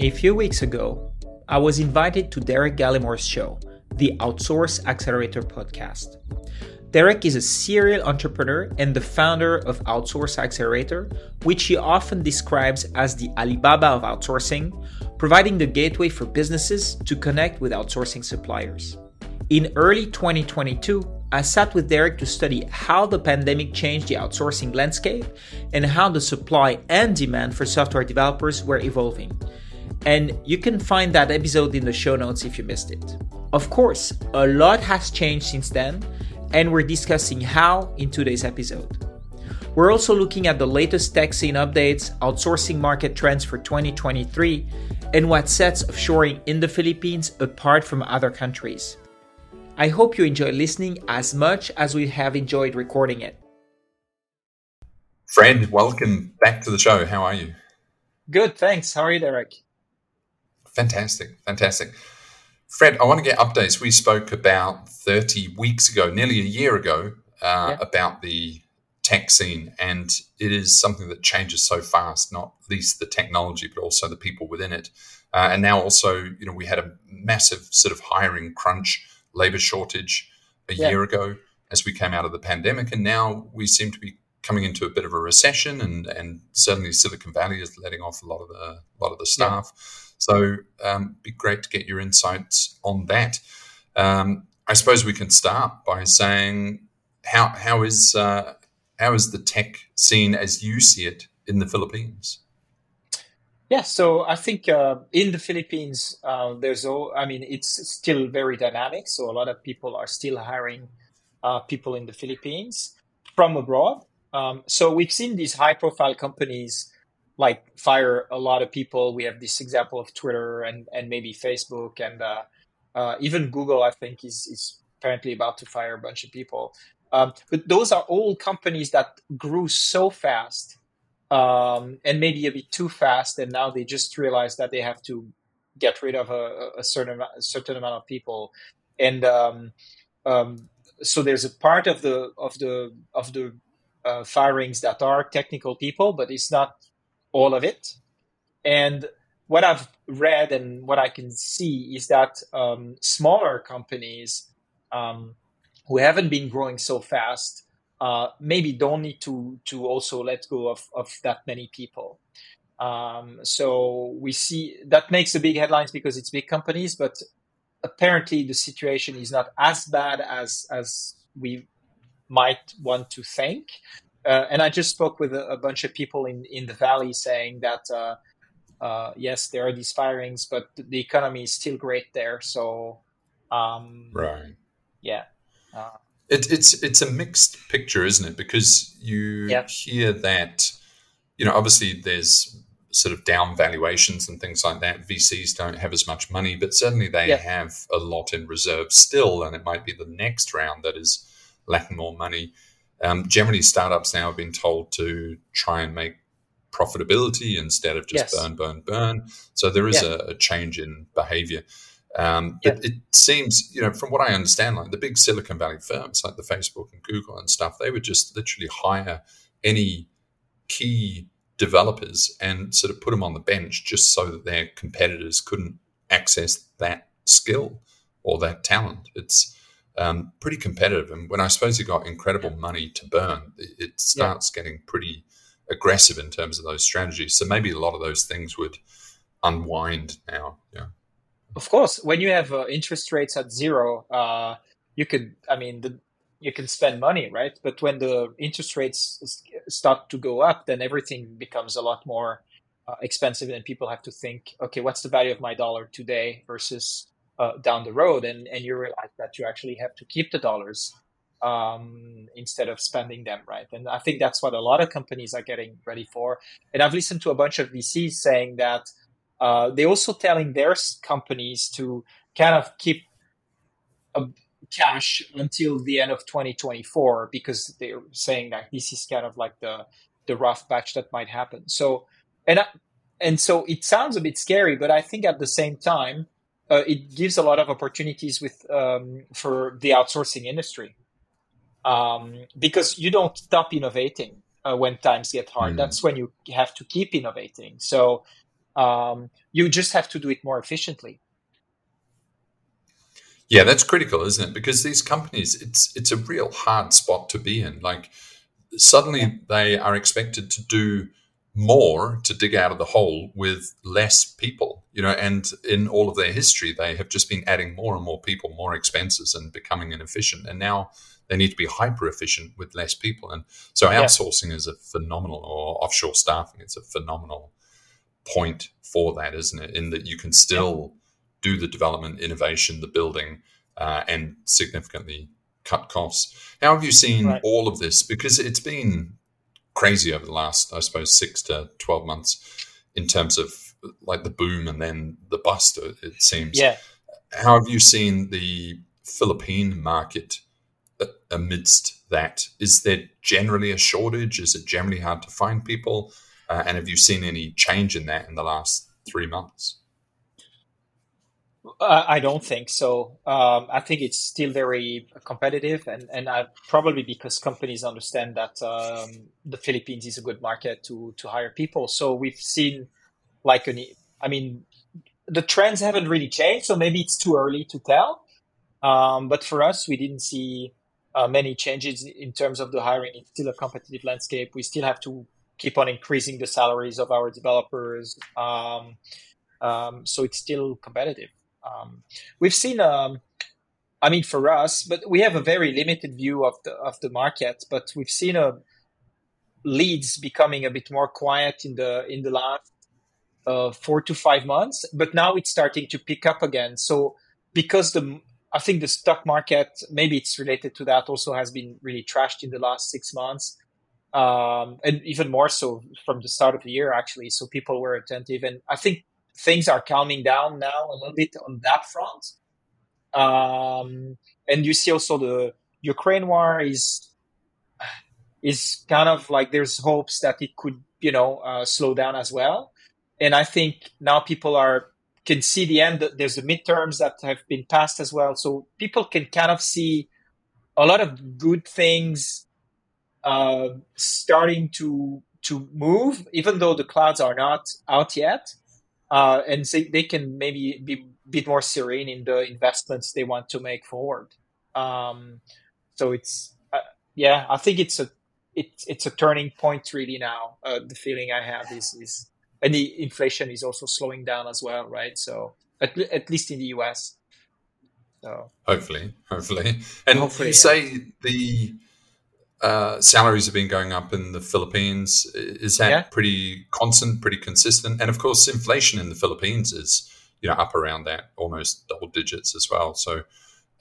A few weeks ago, I was invited to Derek Gallimore's show, the Outsource Accelerator podcast. Derek is a serial entrepreneur and the founder of Outsource Accelerator, which he often describes as the Alibaba of outsourcing, providing the gateway for businesses to connect with outsourcing suppliers. In early 2022, I sat with Derek to study how the pandemic changed the outsourcing landscape and how the supply and demand for software developers were evolving and you can find that episode in the show notes if you missed it. Of course, a lot has changed since then, and we're discussing how in today's episode. We're also looking at the latest tech scene updates, outsourcing market trends for 2023, and what sets offshoring in the Philippines apart from other countries. I hope you enjoy listening as much as we have enjoyed recording it. Fred, welcome back to the show. How are you? Good, thanks. How are you, Derek? Fantastic, fantastic. Fred, I want to get updates. We spoke about 30 weeks ago, nearly a year ago, uh, yeah. about the tech scene, and it is something that changes so fast, not least the technology, but also the people within it. Uh, and now also, you know, we had a massive sort of hiring crunch, labor shortage a yeah. year ago as we came out of the pandemic, and now we seem to be coming into a bit of a recession, and and certainly Silicon Valley is letting off a lot of the a lot of the staff. Yeah. So, um, be great to get your insights on that. Um, I suppose we can start by saying how how is uh, how is the tech scene as you see it in the Philippines? Yeah, so I think uh, in the Philippines, uh, there's all. I mean, it's still very dynamic. So a lot of people are still hiring uh, people in the Philippines from abroad. Um, so we've seen these high-profile companies like fire a lot of people. We have this example of Twitter and and maybe Facebook and uh, uh, even Google. I think is is apparently about to fire a bunch of people. Um, but those are all companies that grew so fast um, and maybe a bit too fast, and now they just realize that they have to get rid of a, a certain a certain amount of people, and um, um, so there's a part of the of the of the uh, firings that are technical people, but it's not all of it. And what I've read and what I can see is that um, smaller companies um, who haven't been growing so fast uh, maybe don't need to to also let go of, of that many people. Um, so we see that makes the big headlines because it's big companies, but apparently the situation is not as bad as as we might want to think. Uh, and I just spoke with a, a, bunch of people in, in the valley saying that uh, uh, yes, there are these firings, but the economy is still great there. So, um, right, yeah, uh, it, it's it's a mixed picture, isn't it? Because you yeah. hear that, you know, obviously there's sort of down valuations and things like that. VCs don't have as much money, but certainly they yeah. have a lot in reserve still, and it might be the next round that is lacking more money. Um, generally, startups now have been told to try and make profitability instead of just yes. burn, burn, burn. So there is yeah. a, a, change in behavior. Um, yeah. But it seems, you know, from what I understand, like the big Silicon Valley firms like the Facebook and Google and stuff, they would just literally hire any key developers and sort of put them on the bench just so that their competitors couldn't access that skill or that talent. It's um, pretty competitive. And when I suppose you got incredible money to burn, it, starts yeah. getting pretty aggressive in terms of those strategies. So maybe a lot of those things would unwind now. Yeah. Of course, when you have uh, interest rates at zero, uh, you could, I mean, the, you can spend money, right? But when the interest rates start to go up, then everything becomes a lot more uh, expensive, and people have to think, okay, what's the value of my dollar today versus uh, down the road, and and you realize that you actually have to keep the dollars um, instead of spending them, right? And I think that's what a lot of companies are getting ready for. And I've listened to a bunch of VCs saying that uh, they're also telling their companies to kind of keep a cash until the end of 2024 because they're saying that this is kind of like the the rough patch that might happen. So and I, and so it sounds a bit scary, but I think at the same time uh, it gives a lot of opportunities with um, for the outsourcing industry um, because you don't stop innovating uh, when times get hard. Mm. That's when you have to keep innovating. So Um, you just have to do it more efficiently. Yeah, that's critical, isn't it? Because these companies, it's it's a real hard spot to be in. Like suddenly yeah. they are expected to do more to dig out of the hole with less people, you know, and in all of their history, they have just been adding more and more people, more expenses and becoming inefficient. And now they need to be hyper efficient with less people. And so outsourcing yeah. is a phenomenal, or offshore staffing, it's a phenomenal point for that, isn't it? In that you can still yeah. do the development, innovation, the building, uh, and significantly cut costs. How have you seen right. all of this? Because it's been crazy over the last, I suppose, six to 12 months in terms of like the boom and then the bust, it seems. Yeah. How have you seen the Philippine market amidst that? Is there generally a shortage? Is it generally hard to find people? Uh, and have you seen any change in that in the last three months? I don't think so. Um, I think it's still very competitive, and and I, probably because companies understand that um, the Philippines is a good market to to hire people. So we've seen like an, I mean, the trends haven't really changed. So maybe it's too early to tell. Um, but for us, we didn't see uh, many changes in terms of the hiring. It's still a competitive landscape. We still have to keep on increasing the salaries of our developers. Um, um, so it's still competitive. Um, we've seen, um, I mean, for us, but we have a very limited view of the of the market. But we've seen a uh, leads becoming a bit more quiet in the in the last uh, four to five months. But now it's starting to pick up again. So because the I think the stock market, maybe it's related to that, also has been really trashed in the last six months. Um, and even more so from the start of the year, actually. So people were attentive. And I think things are calming down now a little bit on that front. Um, and you see also the Ukraine war is is kind of like there's hopes that it could you know uh, slow down as well. And I think now people are can see the end. There's the midterms that have been passed as well, so people can kind of see a lot of good things uh, starting to to move, even though the clouds are not out yet uh, and so they can maybe be a bit more serene in the investments they want to make forward. Um, so it's uh, yeah, I think it's a it's it's a turning point really now. Uh, the feeling I have is is and the inflation is also slowing down as well, right? So at at least in the US. So hopefully, hopefully, and hopefully, you yeah. say the uh, salaries have been going up in the Philippines. Is that yeah. pretty constant, pretty consistent? And of course, inflation in the Philippines is you know up around that, almost double digits as well. So,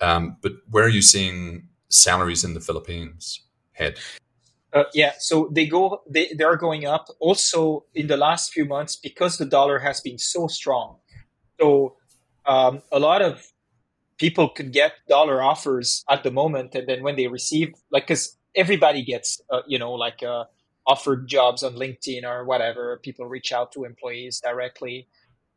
um, but where are you seeing salaries in the Philippines head? Uh, yeah, so they go they, they are going up also in the last few months because the dollar has been so strong. So um, a lot of people could get dollar offers at the moment, and then when they receive like because everybody gets uh, you know like uh, offered jobs on linkedin or whatever. People reach out to employees directly.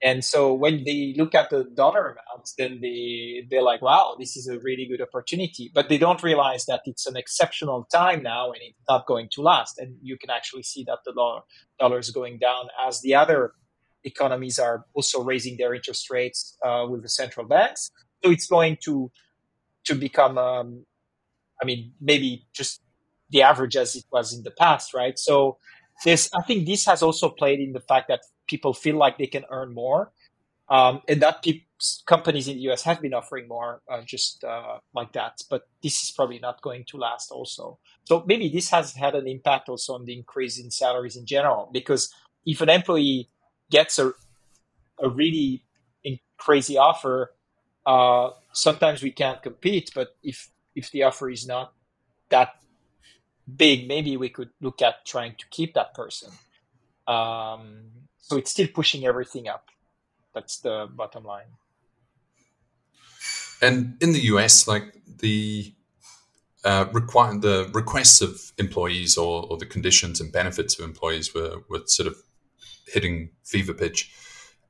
And so when they look at the dollar amounts then they they're like wow this is a really good opportunity. But they don't realize that it's an exceptional time now and it's not going to last. And you can actually see that the dollar dollar is going down as the other economies are also raising their interest rates uh, with the central banks. So it's going to to become um, I mean, maybe just the average as it was in the past, right? So this, I think this has also played in the fact that people feel like they can earn more, um, and that pe- companies in the US have been offering more, uh, just uh, like that. But this is probably not going to last, also. So maybe this has had an impact also on the increase in salaries in general, because if an employee gets a a really crazy offer, uh, sometimes we can't compete. But if if the offer is not that big, maybe we could look at trying to keep that person. Um, so it's still pushing everything up. That's the bottom line. And in the US, like the uh, require the requests of employees or, or the conditions and benefits of employees were, were sort of hitting fever pitch.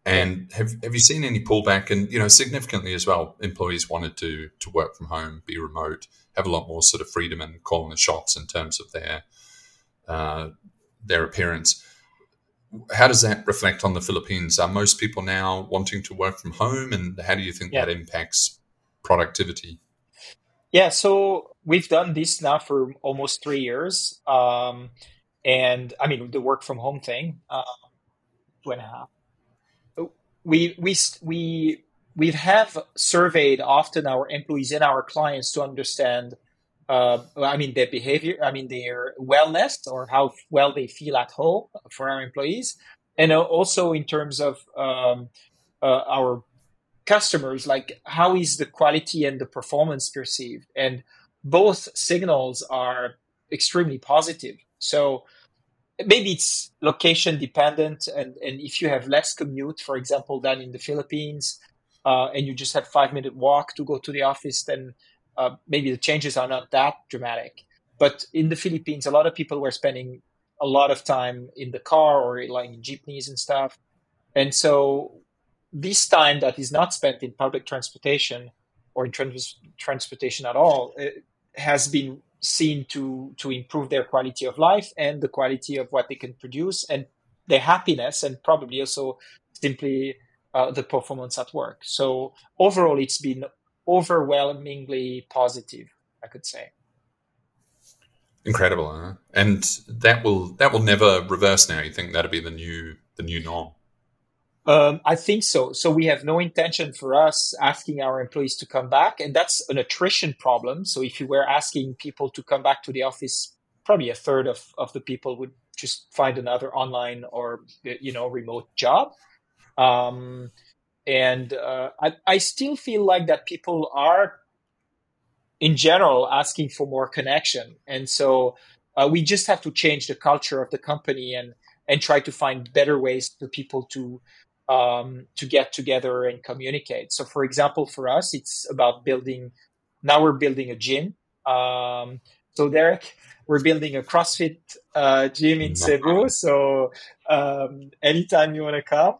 And have have you seen any pullback? And you know, significantly as well, employees wanted to to work from home, be remote, have a lot more sort of freedom and calling the shots in terms of their uh, their appearance. how does that reflect on the Philippines? Are most people now wanting to work from home, and how do you think yeah. that impacts productivity? Yeah, so we've done this now for almost three years, um, and I mean the work from home thing, uh, two and a half. We we we we have surveyed often our employees and our clients to understand uh, I mean, their behavior, I mean, their wellness or how well they feel at home for our employees. And also in terms of um, uh, our customers, like how is the quality and the performance perceived? And both signals are extremely positive. So maybe it's location dependent. And, and if you have less commute, for example, than in the Philippines, uh, and you just have five minute walk to go to the office, then uh, maybe the changes are not that dramatic. But in the Philippines, a lot of people were spending a lot of time in the car or like in jeepneys and stuff. And so this time that is not spent in public transportation or in trans- transportation at all has been seen to to improve their quality of life and the quality of what they can produce and their happiness and probably also simply uh, the performance at work. So overall, it's been overwhelmingly positive, I could say. Incredible, huh? and that will that will never reverse. Now, you think that'll be the new the new norm? Um, I think so. So we have no intention for us asking our employees to come back, and that's an attrition problem. So if you were asking people to come back to the office, probably a third of, of the people would just find another online or you know remote job. Um, and uh, I, I still feel like that people are in general asking for more connection and so uh, we just have to change the culture of the company and and try to find better ways for people to um, to get together and communicate. So for example for us it's about building now we're building a gym. Um, so derek we're building a crossfit uh, gym in cebu. So um, anytime you want to come.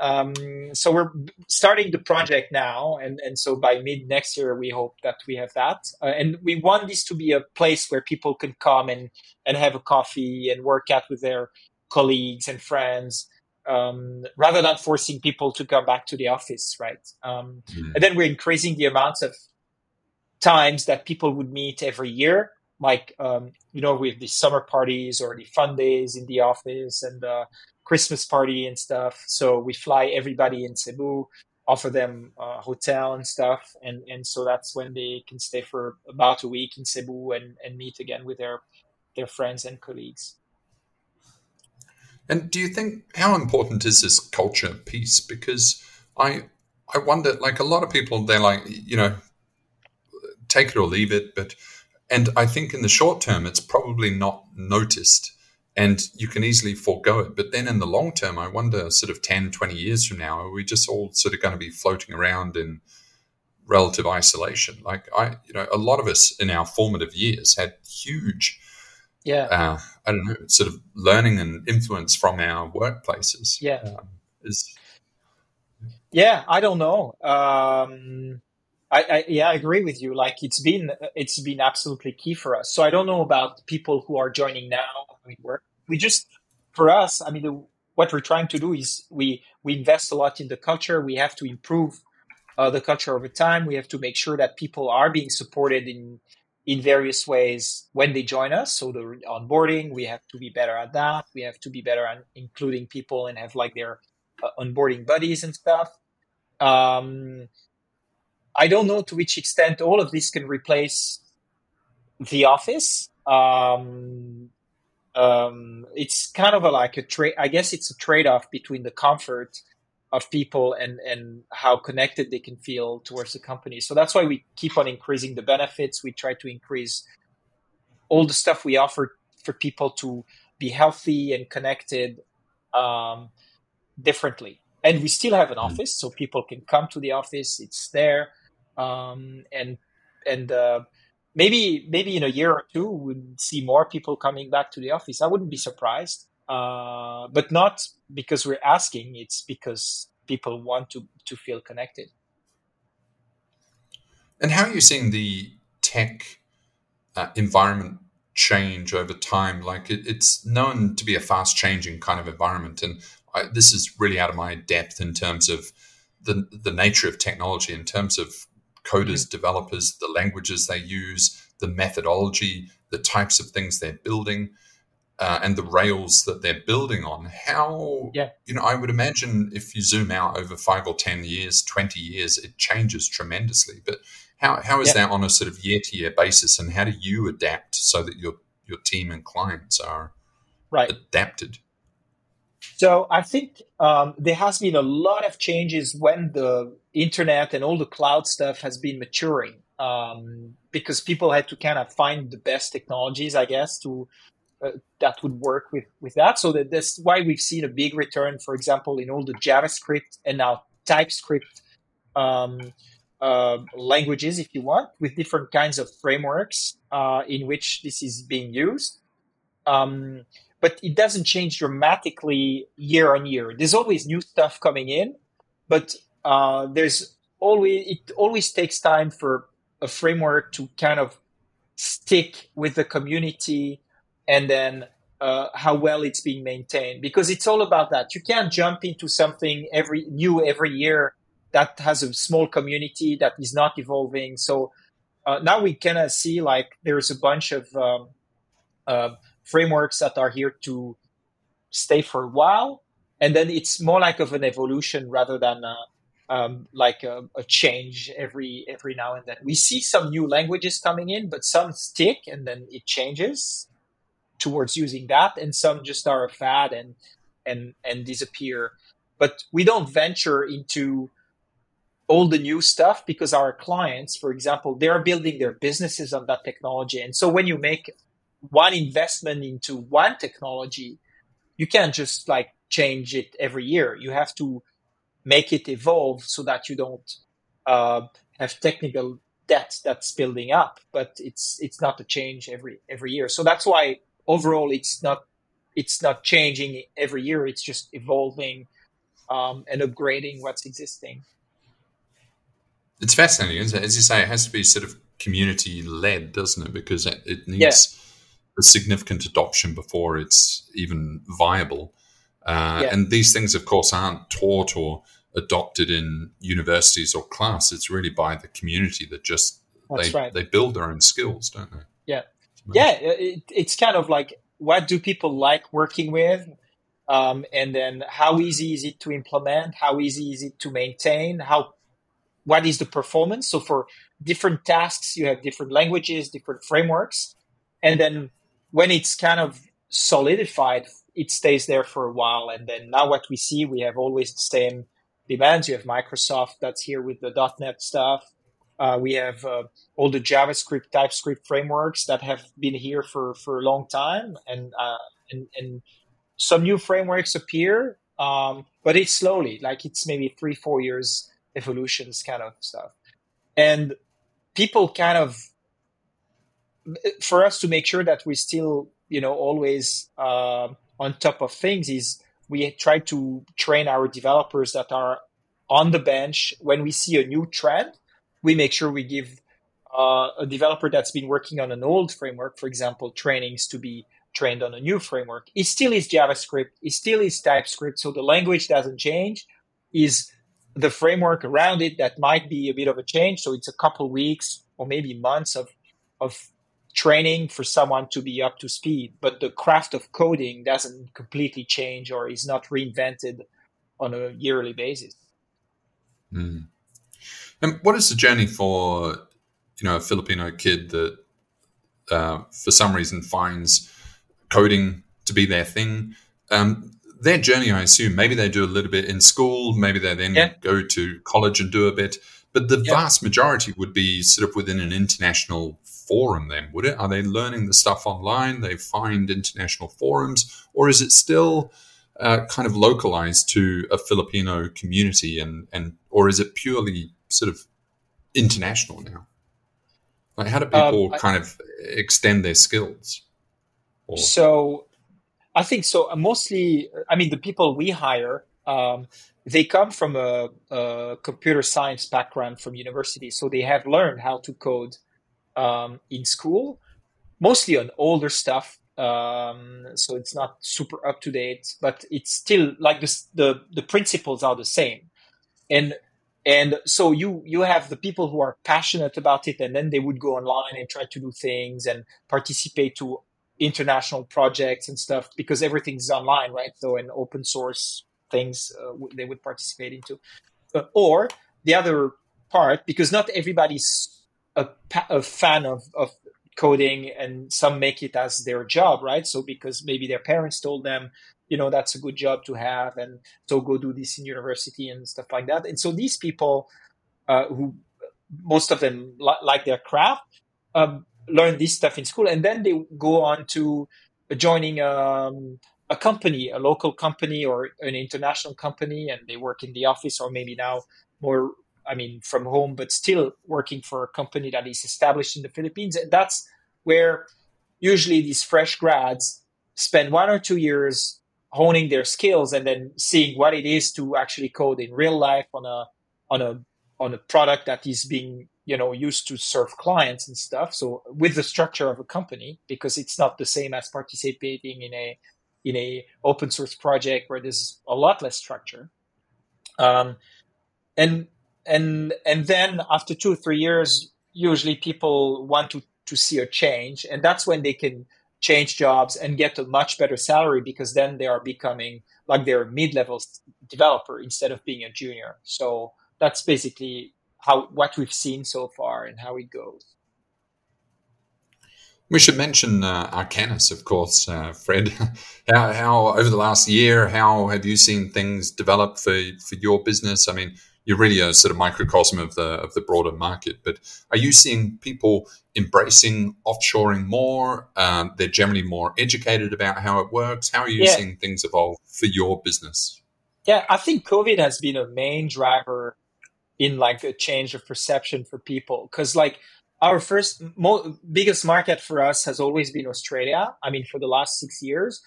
Um, so we're starting the project now, and, and so by mid next year, we hope that we have that. Uh, and we want this to be a place where people can come and, and have a coffee and work out with their colleagues and friends, um, rather than forcing people to come back to the office, right? Um, mm. And then we're increasing the amounts of times that people would meet every year, like um, you know, with the summer parties or the fun days in the office, and the Christmas party and stuff. So we fly everybody in Cebu, offer them a hotel and stuff, and and so that's when they can stay for about a week in Cebu and and meet again with their their friends and colleagues. And do you think how important is this culture piece? Because I I wonder, like a lot of people, they're like, you know, take it or leave it, but and I think in the short term, it's probably not noticed and you can easily forego it. But then in the long term, I wonder, sort of 10, 20 years from now, are we just all sort of going to be floating around in relative isolation? Like I, you know, a lot of us in our formative years had huge, yeah, uh, I don't know, sort of learning and influence from our workplaces. Yeah, um, is yeah, I don't know. Um, I, I, yeah, I agree with you. Like it's been it's been absolutely key for us. So I don't know about people who are joining now. We work we just for us i mean the, what we're trying to do is we we invest a lot in the culture we have to improve uh, the culture over time we have to make sure that people are being supported in in various ways when they join us. So the onboarding we have to be better at that. We have to be better at including people and have like their uh, onboarding buddies and stuff. Um, i don't know to which extent all of this can replace the office. Um, um, it's kind of a, like a trade. I guess it's a trade-off between the comfort of people and and how connected they can feel towards the company. So that's why we keep on increasing the benefits. We try to increase all the stuff we offer for people to be healthy and connected um, differently. And we still have an mm-hmm. office, so people can come to the office. It's there, um, and and uh, maybe maybe in a year or two we'll see more people coming back to the office. I wouldn't be surprised, uh, but not because we're asking. It's because people want to to feel connected. And how are you seeing the tech uh, environment change over time? Like it, it's known to be a fast changing kind of environment, and I, this is really out of my depth in terms of the the nature of technology, in terms of coders, mm-hmm. developers, the languages they use, the methodology, the types of things they're building. Uh, and the rails that they're building on. How, yeah. you know, I would imagine if you zoom out over five or 10 years, 20 years, it changes tremendously. But how, how is yeah. that on a sort of year to year basis? And how do you adapt so that your, your team and clients are right. adapted? So I think um, there has been a lot of changes when the internet and all the cloud stuff has been maturing um, because people had to kind of find the best technologies, I guess, to uh, that would work with with that. So that, that's why we've seen a big return, for example, in all the JavaScript and now TypeScript um, uh, languages, if you want, with different kinds of frameworks uh, in which this is being used. Um, but it doesn't change dramatically year on year. There's always new stuff coming in, but uh, there's always it always takes time for a framework to kind of stick with the community and then uh, how well it's being maintained because it's all about that. You can't jump into something every new every year that has a small community that is not evolving. So uh, now we kind of see like there's a bunch of um, uh, frameworks that are here to stay for a while, and then it's more like of an evolution rather than uh, um, like a, a, change every every now and then. We see some new languages coming in, but some stick and then it changes towards using that, and some just are a fad and and and disappear. But we don't venture into all the new stuff because our clients, for example, they are building their businesses on that technology. And so when you make one investment into one technology, you can't just like change it every year. You have to make it evolve so that you don't uh, have technical debt that's building up. But it's it's not a change every every year. So that's why overall it's not it's not changing every year. It's just evolving um, and upgrading what's existing. It's fascinating, isn't it? As you say, it has to be sort of community led, doesn't it? Because it, it needs yeah. a significant adoption before it's even viable. Uh, yeah. And these things, of course, aren't taught or adopted in universities or class. It's really by the community that just they, right. they build their own skills, don't they? Yeah, yeah. It, it's kind of like what do people like working with, um, and then how easy is it to implement? How easy is it to maintain? How what is the performance? So for different tasks, you have different languages, different frameworks, and then when it's kind of solidified, it stays there for a while. And then now what we see, we have always the same demands. You have Microsoft that's here with the .NET stuff. Uh, we have uh, all the JavaScript, TypeScript frameworks that have been here for, for a long time, and uh, and, and some new frameworks appear, um, but it's slowly, like it's maybe three, four years evolutions kind of stuff. And people kind of, for us to make sure that we still, you know, always uh, on top of things is we try to train our developers that are on the bench. When we see a new trend, we make sure we give uh, a developer that's been working on an old framework, for example, trainings to be trained on a new framework. It still is JavaScript. It still is TypeScript. So the language doesn't change. Is the framework around it that might be a bit of a change. So it's a couple weeks or maybe months of of training for someone to be up to speed. But the craft of coding doesn't completely change or is not reinvented on a yearly basis. Mm. And what is the journey for you know a Filipino kid that uh, for some reason finds coding to be their thing? Um, their journey, I assume, maybe they do a little bit in school, maybe they then yeah. go to college and do a bit, but the yeah. vast majority would be sort of within an international forum. Then would it? Are they learning the stuff online? They find international forums, or is it still uh, kind of localized to a Filipino community, and and or is it purely sort of international now? Like, how do um, people um, I, kind of extend their skills? Or? So I think so. Uh, mostly, I mean, the people we hire, um, they come from a, a, computer science background from university, so they have learned how to code um, in school. mostly on older stuff. Um, so it's not super up to date, but it's still like the, the the principles are the same. And and so you you have the people who are passionate about it, and then they would go online and try to do things and participate to international projects and stuff because everything's online, right? So and open source things uh, they would participate into, uh, or the other part because not everybody's a, a fan of, of coding and some make it as their job, right? So because maybe their parents told them, you know, that's a good job to have, and so go do this in university and stuff like that. And so these people, uh, who most of them li- like their craft, um, learn this stuff in school, and then they go on to joining um, a company, a local company or an international company, and they work in the office or maybe now more I mean, from home, but still working for a company that is established in the Philippines. And that's where usually these fresh grads spend one or two years honing their skills and then seeing what it is to actually code in real life on a on a on a product that is being you know used to serve clients and stuff so with the structure of a company because it's not the same as participating in a in a open source project where there's a lot less structure um, and and and then after two or three years, usually people want to to see a change, and that's when they can change jobs and get a much better salary because then they are becoming like they're mid-level developer instead of being a junior. So that's basically how what we've seen so far and how it goes. We should mention uh, Arcanys, of course, uh, Fred. how, how over the last year, how have you seen things develop for for your business? I mean, you're really a sort of microcosm of the of the broader market. But are you seeing people embracing offshoring more? Um, they're generally more educated about how it works. How are you yeah. seeing things evolve for your business? Yeah, I think COVID has been a main driver in like a change of perception for people because like our first mo- biggest market for us has always been Australia. I mean, for the last six years.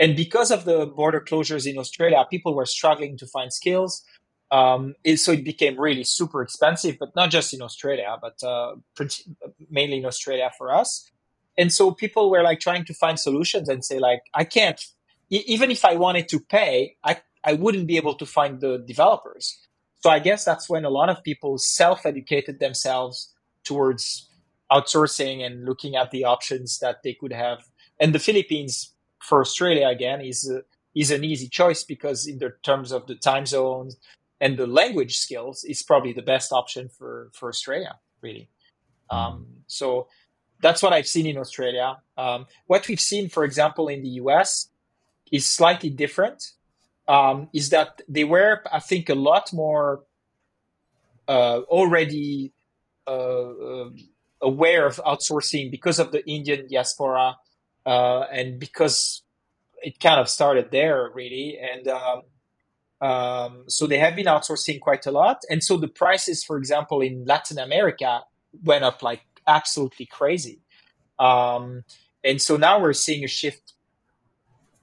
And because of the border closures in Australia, people were struggling to find skills. Um, it, so it became really super expensive, but not just in Australia, but uh, mainly in Australia for us. And so people were like trying to find solutions and say like, I can't, even if I wanted to pay, I, I wouldn't be able to find the developers. So I guess that's when a lot of people self-educated themselves towards outsourcing and looking at the options that they could have. And the Philippines for Australia again is uh, is an easy choice because in the terms of the time zones and the language skills is probably the best option for for Australia, really. Hmm. Um, so that's what I've seen in Australia. Um, what we've seen, for example, in the US is slightly different. Um, is that they were, I think, a lot more uh, already uh, uh, aware of outsourcing because of the Indian diaspora uh, and because it kind of started there, really. And um, so they have been outsourcing quite a lot. And so the prices, for example, in Latin America went up like absolutely crazy. Um, and so now we're seeing a shift,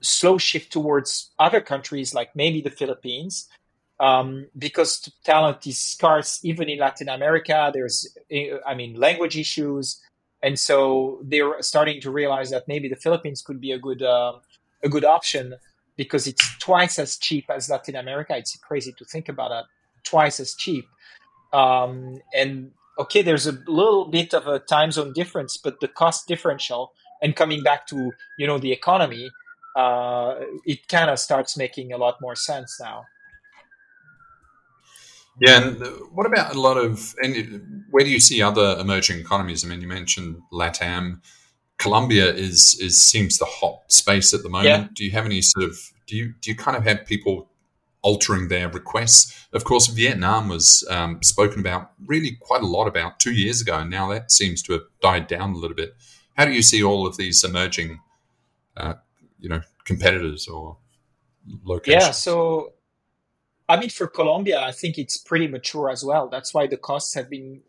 slow shift towards other countries like maybe the Philippines, um, because talent is scarce even in Latin America. There's, eh, I mean, language issues. And so they're starting to realize that maybe the Philippines could be a good, uh, a good option because it's twice as cheap as Latin America. It's crazy to think about that. Twice as cheap. Um, and okay, there's a little bit of a time zone difference, but the cost differential and coming back to you know the economy, uh, it kind of starts making a lot more sense now. Yeah, and what about a lot of and where do you see other emerging economies? I mean, you mentioned LATAM. Colombia is is seems the hot space at the moment. Yeah. Do you have any sort of do you do you kind of have people altering their requests? Of course, Vietnam was um, spoken about really quite a lot about two years ago, and now that seems to have died down a little bit. How do you see all of these emerging, uh, you know, competitors or locations? Yeah, so I mean, for Colombia, I think it's pretty mature as well. That's why the costs have been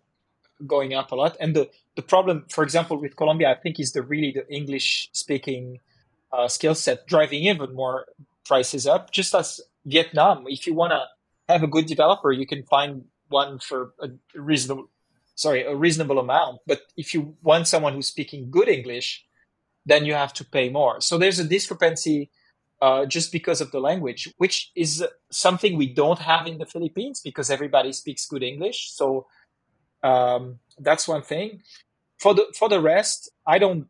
going up a lot. And the, the problem, for example, with Colombia, I think is the really the English speaking uh, skill set driving even more prices up. Just as Vietnam, if you want to have a good developer, you can find one for a reasonable sorry, a reasonable amount. But if you want someone who's speaking good English, then you have to pay more. So there's a discrepancy uh, just because of the language, which is something we don't have in the Philippines because everybody speaks good English. So um, that's one thing. For the for the rest, I don't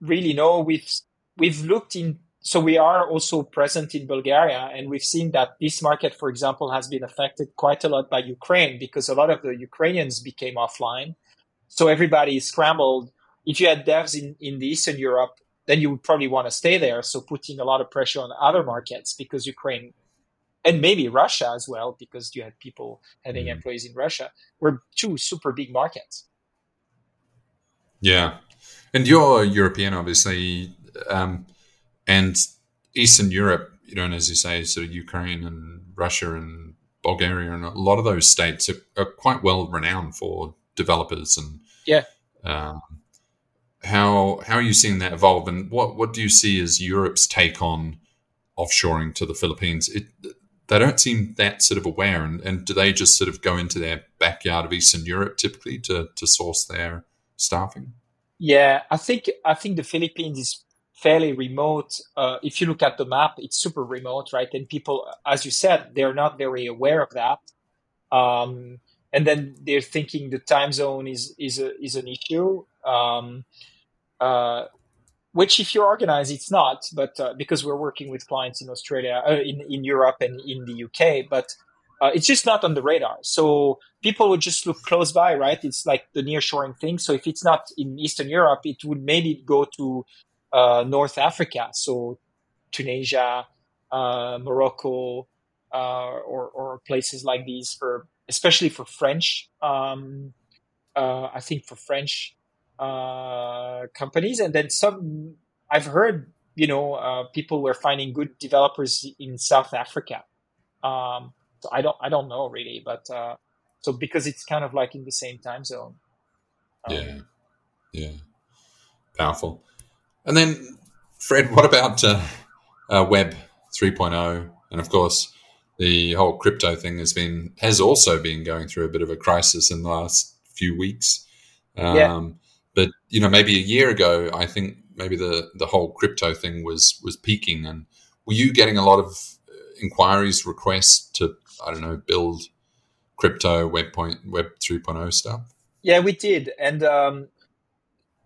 really know. We've we've looked in. So we are also present in Bulgaria, and we've seen that this market, for example, has been affected quite a lot by Ukraine because a lot of the Ukrainians became offline. So everybody scrambled. If you had devs in, in the Eastern Europe, then you would probably want to stay there. So putting a lot of pressure on other markets because Ukraine and maybe Russia as well, because you had people having mm. employees in Russia, were two super big markets. Yeah. And you're European, obviously, um, and Eastern Europe, you know, and as you say, sort of Ukraine and Russia and Bulgaria and a lot of those states are, are quite well renowned for developers and yeah. Um, how how are you seeing that evolve, and what what do you see as Europe's take on offshoring to the Philippines? It, they don't seem that sort of aware, and, and do they just sort of go into their backyard of Eastern Europe typically to to source their staffing? Yeah, I think I think the Philippines is fairly remote. Uh, if you look at the map, it's super remote, right? And people, as you said, they're not very aware of that. Um, and then they're thinking the time zone is is a, is an issue. Um, uh, which if you're organized, it's not, but uh, because we're working with clients in Australia, uh, in, in Europe and in the UK, but uh, it's just not on the radar. So people would just look close by, right? It's like the nearshoring thing. So if it's not in Eastern Europe, it would maybe go to uh, North Africa, so Tunisia, uh, Morocco, or, or places like these for, especially for French. Um, I think for French uh, companies, and then some. I've heard you know uh, people were finding good developers in South Africa. Um, so I don't I don't know really, but uh, so because it's kind of like in the same time zone. Um, yeah, yeah, powerful. And then Fred, what about uh, uh, Web 3.0? And of course, the whole crypto thing has been has also been going through a bit of a crisis in the last few weeks. Um, yeah. But you know, maybe a year ago, I think maybe the the whole crypto thing was was peaking. And were you getting a lot of uh, inquiries, requests to I don't know build crypto web point web 3.0 stuff? Yeah, we did, and um,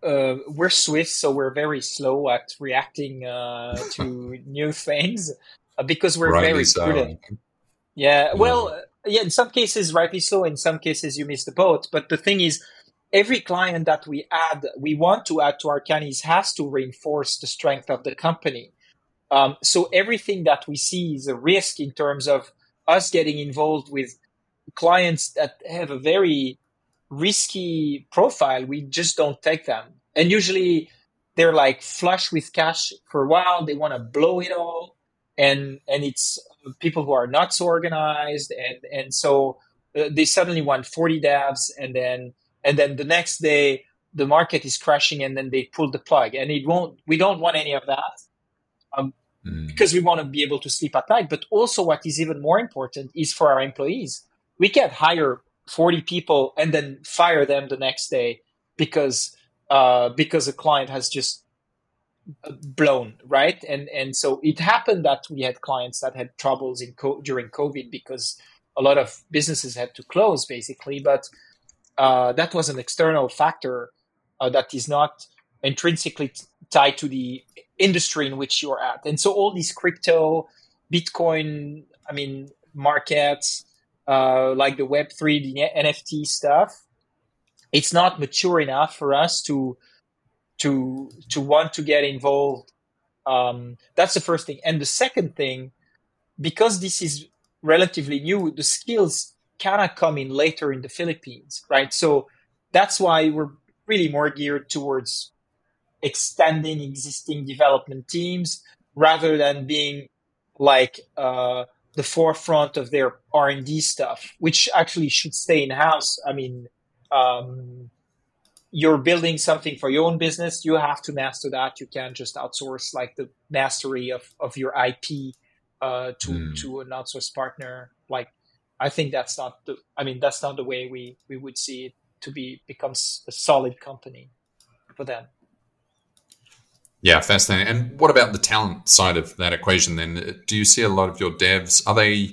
uh, we're Swiss, so we're very slow at reacting uh, to new things uh, because we're rightly very so. prudent. Yeah, well, yeah. yeah, in some cases, rightly so. In some cases, you miss the boat. But the thing is, every client that we add, we want to add to Arcanys has to reinforce the strength of the company. Um, so everything that we see is a risk in terms of us getting involved with clients that have a very risky profile. We just don't take them. And usually they're like flush with cash for a while. They want to blow it all. And, and it's people who are not so organized. And, and so uh, they suddenly want 40 devs and then and then the next day the market is crashing and then they pull the plug and it won't we don't want any of that um, mm. because we want to be able to sleep at night but also what is even more important is for our employees we can't hire 40 people and then fire them the next day because uh, because a client has just blown right and and so it happened that we had clients that had troubles in co- during covid because a lot of businesses had to close basically but uh, that was an external factor uh, that is not intrinsically t- tied to the industry in which you're at. And so all these crypto, Bitcoin, I mean, markets, uh, like the Web3, the NFT stuff, it's not mature enough for us to to to want to get involved. Um, that's the first thing. And the second thing, because this is relatively new, the skills kind of come in later in the Philippines, right? So that's why we're really more geared towards extending existing development teams rather than being like uh, the forefront of their R and D stuff, which actually should stay in house. I mean, um, you're building something for your own business, you have to master that. You can't just outsource like the mastery of, of your IP uh, to mm. to an outsourced partner. Like I think that's not the. I mean, that's not the way we we would see it. to be becomes a solid company for them. Yeah, fascinating. And what about the talent side of that equation then? Do you see a lot of your devs, are they,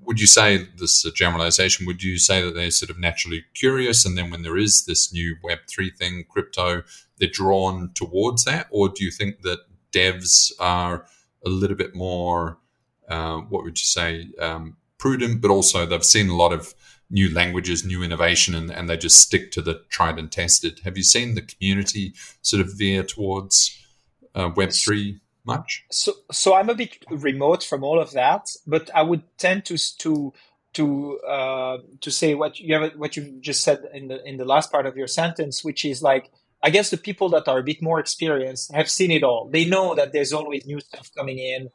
would you say, this is a generalization, would you say that they're sort of naturally curious and then when there is this new Web3 thing, crypto, they're drawn towards that? Or do you think that devs are a little bit more, uh, what would you say, um, prudent, but also they've seen a lot of new languages, new innovation, and, and they just stick to the tried and tested. Have you seen the community sort of veer towards uh, Web three much? So, so I'm a bit remote from all of that, but I would tend to to to uh, to say what you have what you just said in the in the last part of your sentence, which is like I guess the people that are a bit more experienced have seen it all. They know that there's always new stuff coming in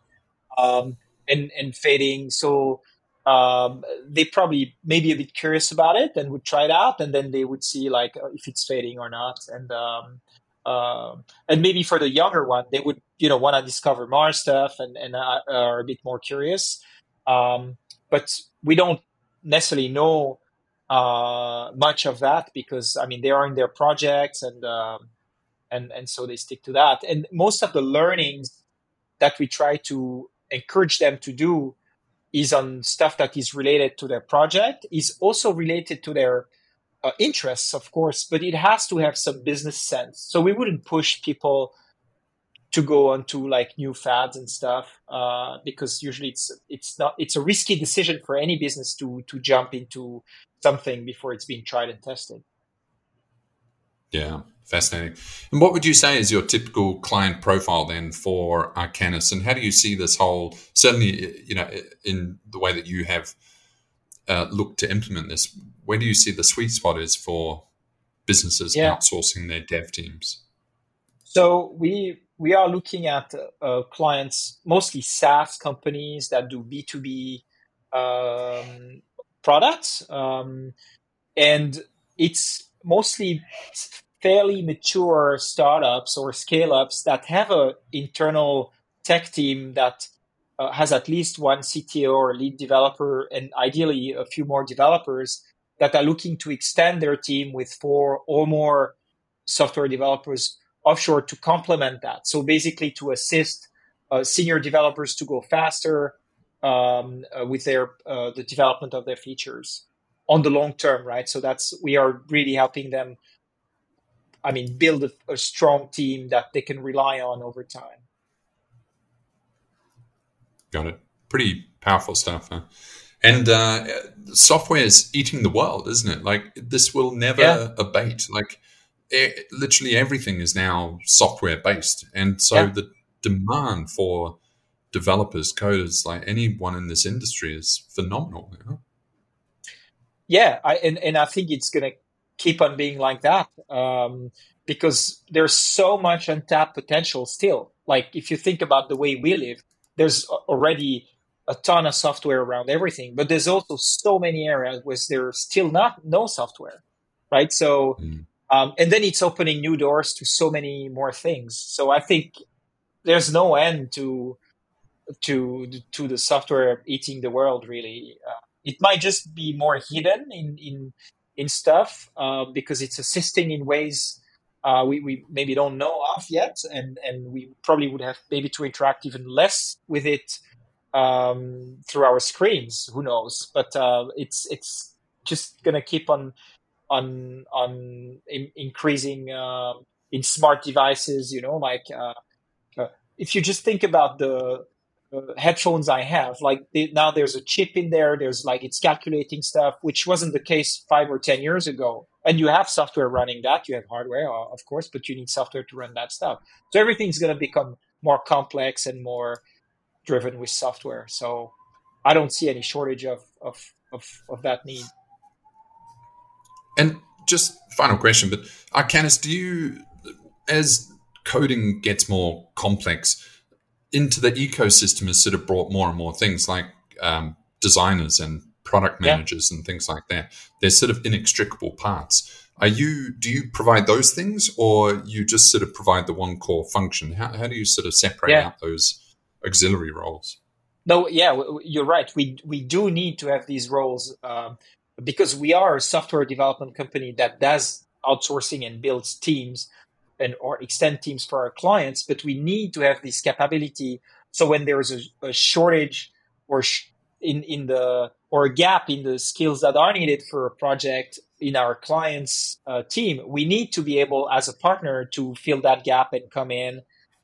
um, and and fading. So um, they probably maybe a bit curious about it and would try it out, and then they would see like uh, if it's fading or not, and um, uh, and maybe for the younger one, they would you know want to discover more stuff and and uh, are a bit more curious. Um, but we don't necessarily know uh, much of that because I mean they are in their projects and um, and and so they stick to that. And most of the learnings that we try to encourage them to do is on stuff that is related to their project, is also related to their uh, interests, of course, but it has to have some business sense. So we wouldn't push people to go onto like new fads and stuff uh, because usually it's it's not it's a risky decision for any business to to jump into something before it's been tried and tested. Yeah, fascinating. And what would you say is your typical client profile then for Arcanys? And how do you see this whole, certainly, you know, in the way that you have uh, looked to implement this, where do you see the sweet spot is for businesses yeah. outsourcing their dev teams? So we we are looking at uh, clients, mostly SaaS companies that do B two B um, products, um, and it's mostly fairly mature startups or scale ups that have an internal tech team that uh, has at least one CTO or lead developer and ideally a few more developers that are looking to extend their team with four or more software developers offshore to complement that. So basically to assist uh, senior developers to go faster um, uh, with their uh, the development of their features on the long term, right? So that's we are really helping them I mean, build a, a strong team that they can rely on over time. Got it. Pretty powerful stuff. Huh? And uh, software is eating the world, isn't it? Like this will never yeah. abate. Like e- literally everything is now software based, and so yeah. the demand for developers, coders, like anyone in this industry, is phenomenal. You know? Yeah, I, and and I think it's going to keep on being like that um, because there's so much untapped potential still. Like if you think about the way we live, there's already a ton of software around everything, but there's also so many areas where there's still not no software, right? So, mm. um, and then it's opening new doors to so many more things. So I think there's no end to to to the software eating the world. Really, uh, it might just be more hidden in in in stuff uh, because it's assisting in ways uh, we, we maybe don't know of yet, and, and we probably would have maybe to interact even less with it um, through our screens. Who knows? But uh, it's it's just gonna keep on on on in, increasing uh, in smart devices. You know, like uh, uh, if you just think about the uh, headphones I have. Like they, now there's a chip in there. There's like it's calculating stuff, which wasn't the case five or 10 years ago. And you have software running that. You have hardware, uh, of course, but you need software to run that stuff. So everything's going to become more complex and more driven with software. So I don't see any shortage of, of, of, of that need. And just final question, but Arcanys, do you, as coding gets more complex, into the ecosystem has sort of brought more and more things like um, designers and product managers yeah. and things like that. They're sort of inextricable parts. Are you do you provide those things or you just sort of provide the one core function? How, how do you sort of separate yeah. out those auxiliary roles? No, yeah, you're right. We we do need to have these roles. Um, because we are a software development company that does outsourcing and builds teams and or extend teams for our clients, but we need to have this capability. So when there is a, a shortage or sh- in in the or a gap in the skills that are needed for a project in our clients uh, team, we need to be able as a partner to fill that gap and come in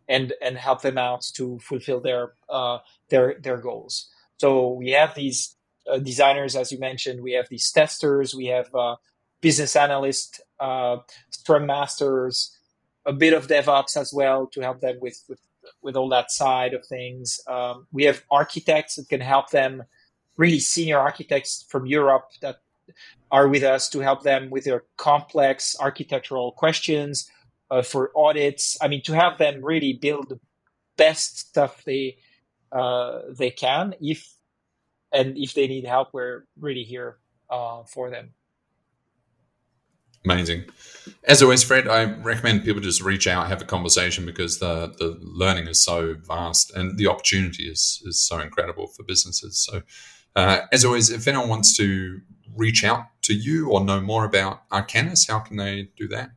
and and help them out to fulfill their uh, their their goals. So we have these uh, designers, as you mentioned. We have these testers. We have uh, business analysts, uh, Scrum masters, a bit of DevOps as well to help them with with, with all that side of things. Um, we have architects that can help them, really senior architects from Europe that are with us to help them with their complex architectural questions uh, for audits. I mean, to have them really build the best stuff they uh, they can. If and if they need help, we're really here uh, for them. Amazing. As always, Fred, I recommend people just reach out, have a conversation because the, the learning is so vast and the opportunity is, is so incredible for businesses. So, uh, as always, if anyone wants to reach out to you or know more about Arcanys, how can they do that?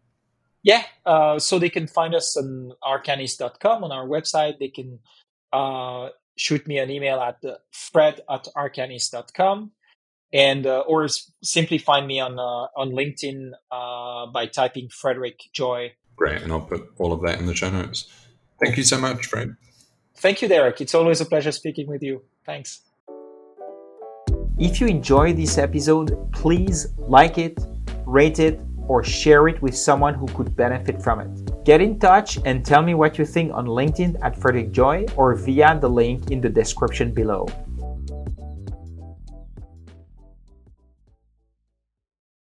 Yeah, uh, so they can find us on arcanys.com on our website. They can uh, shoot me an email at uh, fred at arcanys.com and uh, or simply find me on uh, on LinkedIn uh, by typing Frederic Joye. Great, and I'll put all of that in the show notes. Thank you so much, Fred. Thank you, Derek. It's always a pleasure speaking with you. Thanks. If you enjoy this episode, please like it, rate it, or share it with someone who could benefit from it. Get in touch and tell me what you think on LinkedIn at Frederick Joy or via the link in the description below.